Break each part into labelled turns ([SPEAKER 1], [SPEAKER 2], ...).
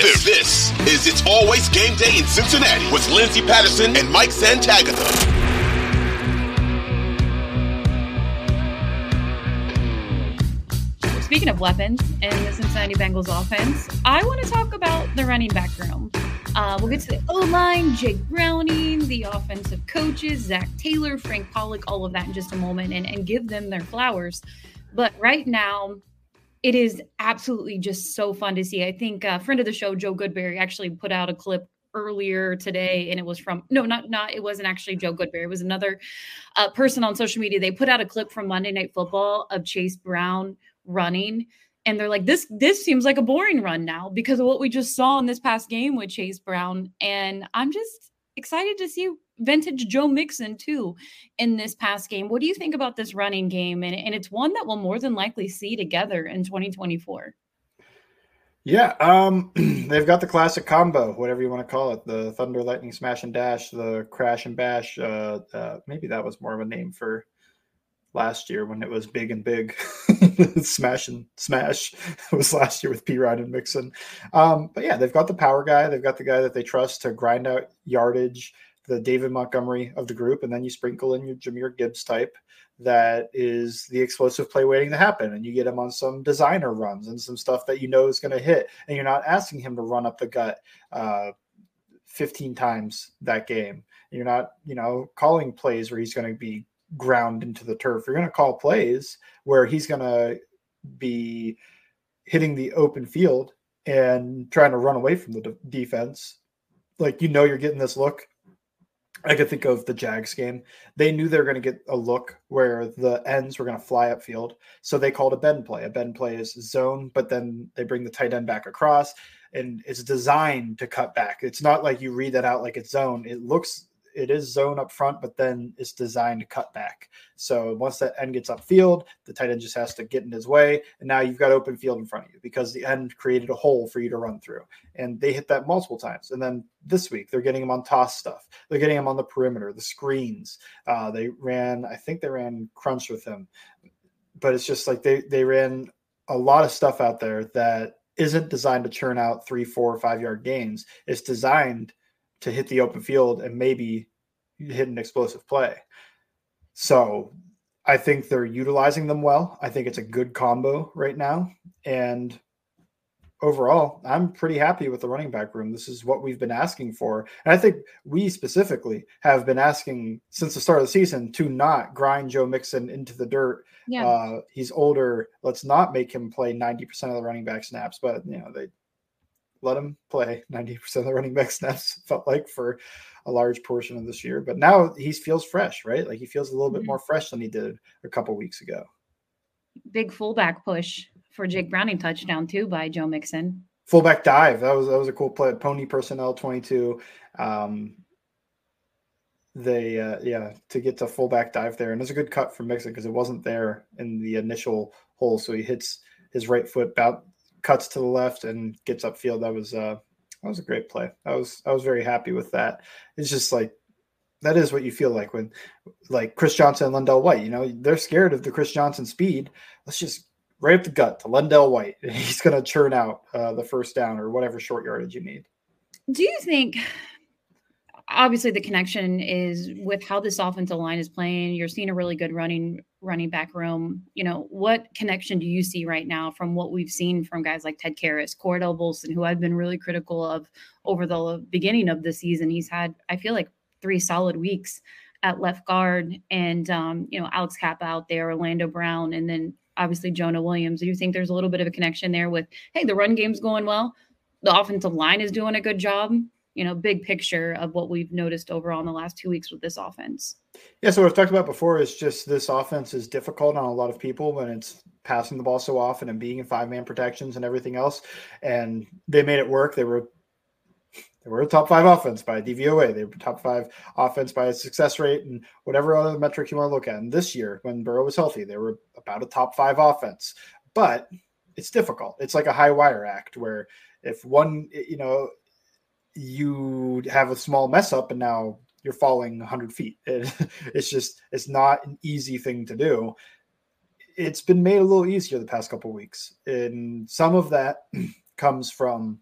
[SPEAKER 1] This, this is It's Always Game Day in Cincinnati with Lindsay Patterson and Mike Santagata.
[SPEAKER 2] Speaking of weapons in the Cincinnati Bengals offense, I want to talk about the running back room. Uh, we'll get to the O line, Jake Browning, the offensive coaches, Zac Taylor, Frank Pollack, all of that in just a moment and, and give them their flowers. But right now, it is absolutely just so fun to see. I think a friend of the show, Joe Goodberry, actually put out a clip earlier today and it was from no not not it wasn't actually joe goodberry. It was another uh, person on social media. They put out a clip from monday night football of chase brown running and they're like this this seems like a boring run now because of what we just saw in this past game with chase brown. And i'm just excited to see vintage Joe Mixon too in this past game. What do you think about this running game? And, and it's one that we'll more than likely see together in 2024.
[SPEAKER 3] Yeah, um, they've got the classic combo, whatever you want to call it, the Thunder, Lightning, Smash and Dash, the Crash and Bash. Uh, uh, maybe that was more of a name for last year when it was big and big. Smash and Smash was last year with Perine and Mixon. Um, but yeah, they've got the power guy. They've got the guy that they trust to grind out yardage the David Montgomery of the group, and then you sprinkle in your Jahmyr Gibbs type that is the explosive play waiting to happen. And you get him on some designer runs and some stuff that you know is going to hit. And you're not asking him to run up the gut uh, 15 times that game. You're not, you know, calling plays where he's going to be ground into the turf. You're going to call plays where he's going to be hitting the open field and trying to run away from the de- defense. Like, you know, you're getting this look I could think of the Jags game. They knew they were going to get a look where the ends were going to fly upfield. So they called a bend play. A bend play is zone, but then they bring the tight end back across and it's designed to cut back. It's not like you read that out like it's zone. It looks it is zone up front, but then it's designed to cut back. So once that end gets upfield, the tight end just has to get in his way, and now you've got open field in front of you because the end created a hole for you to run through. And they hit that multiple times. And then this week they're getting him on toss stuff. They're getting him on the perimeter, the screens. Uh, they ran, I think they ran crunch with him, but it's just like they they ran a lot of stuff out there that isn't designed to churn out three or four, five yard gains. It's designed to hit the open field and maybe hit an explosive play. So I think they're utilizing them well. I think it's a good combo right now. And overall, I'm pretty happy with the running back room. This is what we've been asking for. And I think we specifically have been asking since the start of the season to not grind Joe Mixon into the dirt. Yeah. Uh, he's older. Let's not make him play 90% of the running back snaps. But, you know, they let him play 90% of the running back snaps, felt like for a large portion of this year. But now he feels fresh, right? Like he feels a little bit mm-hmm. more fresh than he did a couple weeks ago.
[SPEAKER 2] Big fullback push for Jake Browning touchdown too by Joe Mixon.
[SPEAKER 3] Fullback dive. That was that was a cool play. Pony personnel 22. Um, they uh, yeah to get to fullback dive there and it's a good cut from Mixon because it wasn't there in the initial hole so he hits his right foot about cuts to the left and gets upfield. That was uh that was a great play. I was I was very happy with that. It's just like that is what you feel like when like Chris Johnson and LenDale White you know they're scared of the Chris Johnson speed. Let's just right up the gut to LenDale White he's going to churn out uh, the first down or whatever short yardage you need.
[SPEAKER 2] Do you think obviously the connection is with how this offensive line is playing. You're seeing a really good running running back room. You know, what connection do you see right now from what we've seen from guys like Ted Karras, Cordell Volson, who I've been really critical of over the beginning of the season. He's had, I feel like, three solid weeks at left guard, and um, you know, Alex Cappa out there, Orlando Brown, and then obviously Jonah Williams. Do you think there's a little bit of a connection there with, hey, the run game's going well, the offensive line is doing a good job? You know, big picture of what we've noticed overall in the last two weeks with this offense.
[SPEAKER 3] Yeah, so what I've talked about before is just this offense is difficult on a lot of people when it's passing the ball so often and being in five man protections and everything else. And they made it work. They were they were a top five offense by DVOA. They were top five offense by success rate and whatever other metric you want to look at. And this year, when Burrow was healthy, they were about a top five offense. But it's difficult. It's like a high wire act where if one, you know, you have a small mess up and now you're falling 100 feet. It, it's just, it's not an easy thing to do. It's been made a little easier the past couple weeks. And some of that comes from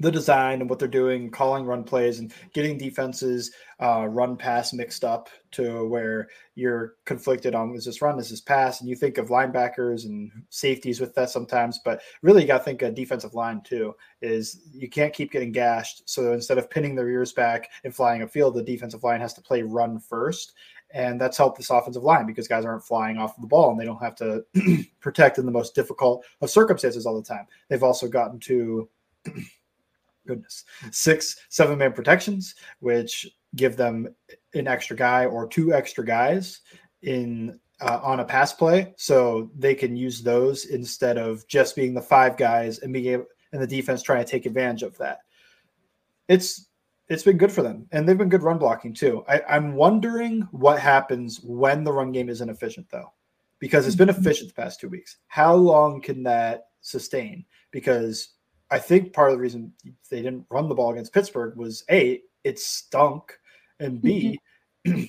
[SPEAKER 3] the design and what they're doing, calling run plays and getting defenses uh, run pass mixed up to where you're conflicted on is this run, is this pass, and you think of linebackers and safeties with that sometimes, but really you got to think a defensive line too. Is you can't keep getting gashed, so instead of pinning their ears back and flying a field, the defensive line has to play run first. And that's helped this offensive line because guys aren't flying off the ball and they don't have to protect in the most difficult of circumstances all the time. They've also gotten to goodness, six seven man protections, which give them an extra guy or two extra guys in uh, on a pass play, so they can use those instead of just being the five guys and being able, and the defense trying to take advantage of that. It's it's been good for them, and they've been good run blocking too. I, I'm wondering what happens when the run game is inefficient, though, because it's been mm-hmm. efficient the past two weeks. How long can that sustain? Because I think part of the reason they didn't run the ball against Pittsburgh was a it stunk, and b mm-hmm.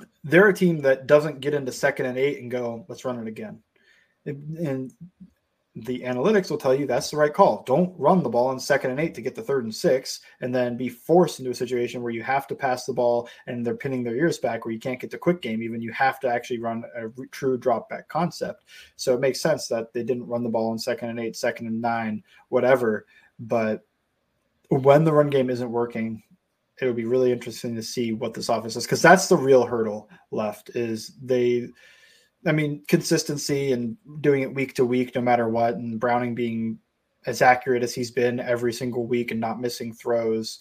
[SPEAKER 3] they're a team that doesn't get into second and eight and go let's run it again, and the analytics will tell you that's the right call. Don't run the ball on second and eight to get the third and six, and then be forced into a situation where you have to pass the ball and they're pinning their ears back, where you can't get the quick game. Even you have to actually run a true drop back concept. So it makes sense that they didn't run the ball on second and eight, second and nine, whatever. But when the run game isn't working, it would be really interesting to see what this offense is because that's the real hurdle left. Is they I mean, consistency and doing it week to week, no matter what, and Browning being as accurate as he's been every single week and not missing throws,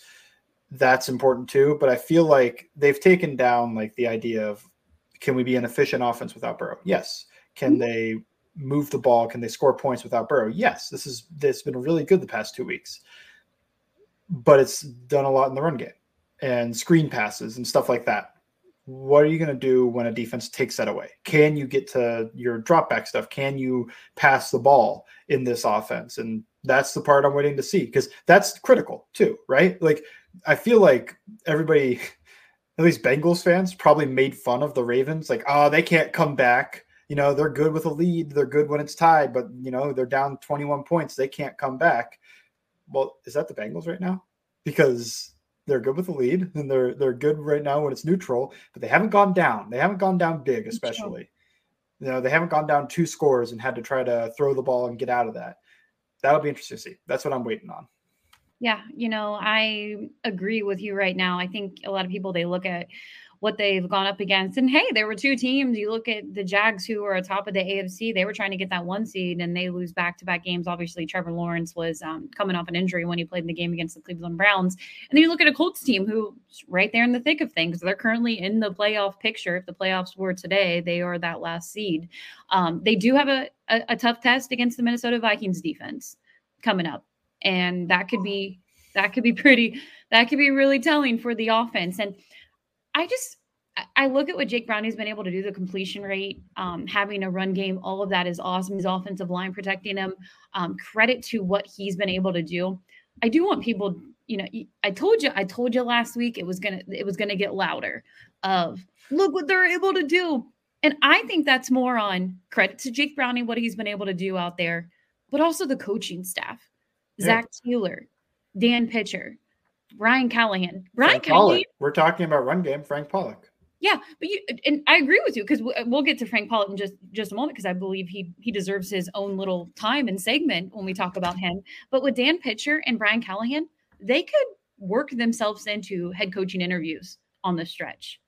[SPEAKER 3] that's important too. But I feel like they've taken down like the idea of can we be an efficient offense without Burrow? Yes. Can mm-hmm. they move the ball? Can they score points without Burrow? Yes. This is this has been really good the past two weeks. But it's done a lot in the run game and screen passes and stuff like that what are you going to do when a defense takes that away? Can you get to your drop back stuff? Can you pass the ball in this offense? And that's the part I'm waiting to see because that's critical too, right? Like, I feel like everybody, at least Bengals fans, probably made fun of the Ravens. Like, oh, they can't come back. You know, they're good with a lead. They're good when it's tied, but, you know, they're down 21 points. They can't come back. Well, is that the Bengals right now? Because they're good with the lead, and they're they're good right now when it's neutral. But they haven't gone down. They haven't gone down big, especially. You know, they haven't gone down two scores and had to try to throw the ball and get out of that. That'll be interesting to see. That's what I'm waiting on.
[SPEAKER 2] Yeah, you know, I agree with you right now. I think a lot of people they look at what they've gone up against. And hey, there were two teams. You look at the Jags, who are atop of the AFC, they were trying to get that one seed and they lose back to back games. Obviously, Trevor Lawrence was um, coming off an injury when he played in the game against the Cleveland Browns. And then you look at a Colts team who's right there in the thick of things. They're currently in the playoff picture. If the playoffs were today, they are that last seed. Um, they do have a, a, a tough test against the Minnesota Vikings defense coming up. And that could be that could be pretty that could be really telling for the offense. And I just I look at what Jake Browning's been able to do, the completion rate, um, having a run game, all of that is awesome. His offensive line protecting him. Um, credit to what he's been able to do. I do want people, you know, I told you, I told you last week it was gonna, it was gonna get louder. Of look what they're able to do, and I think that's more on credit to Jake Browning, what he's been able to do out there, but also the coaching staff, yeah. Zac Taylor, Dan Pitcher, Brian Callahan. Brian
[SPEAKER 3] Frank Callahan. We're talking about run game, Frank Pollack.
[SPEAKER 2] Yeah, but you and I agree with you because we'll get to Frank Pollack in just just a moment because I believe he he deserves his own little time and segment when we talk about him. But with Dan Pitcher and Brian Callahan, they could work themselves into head coaching interviews on the stretch.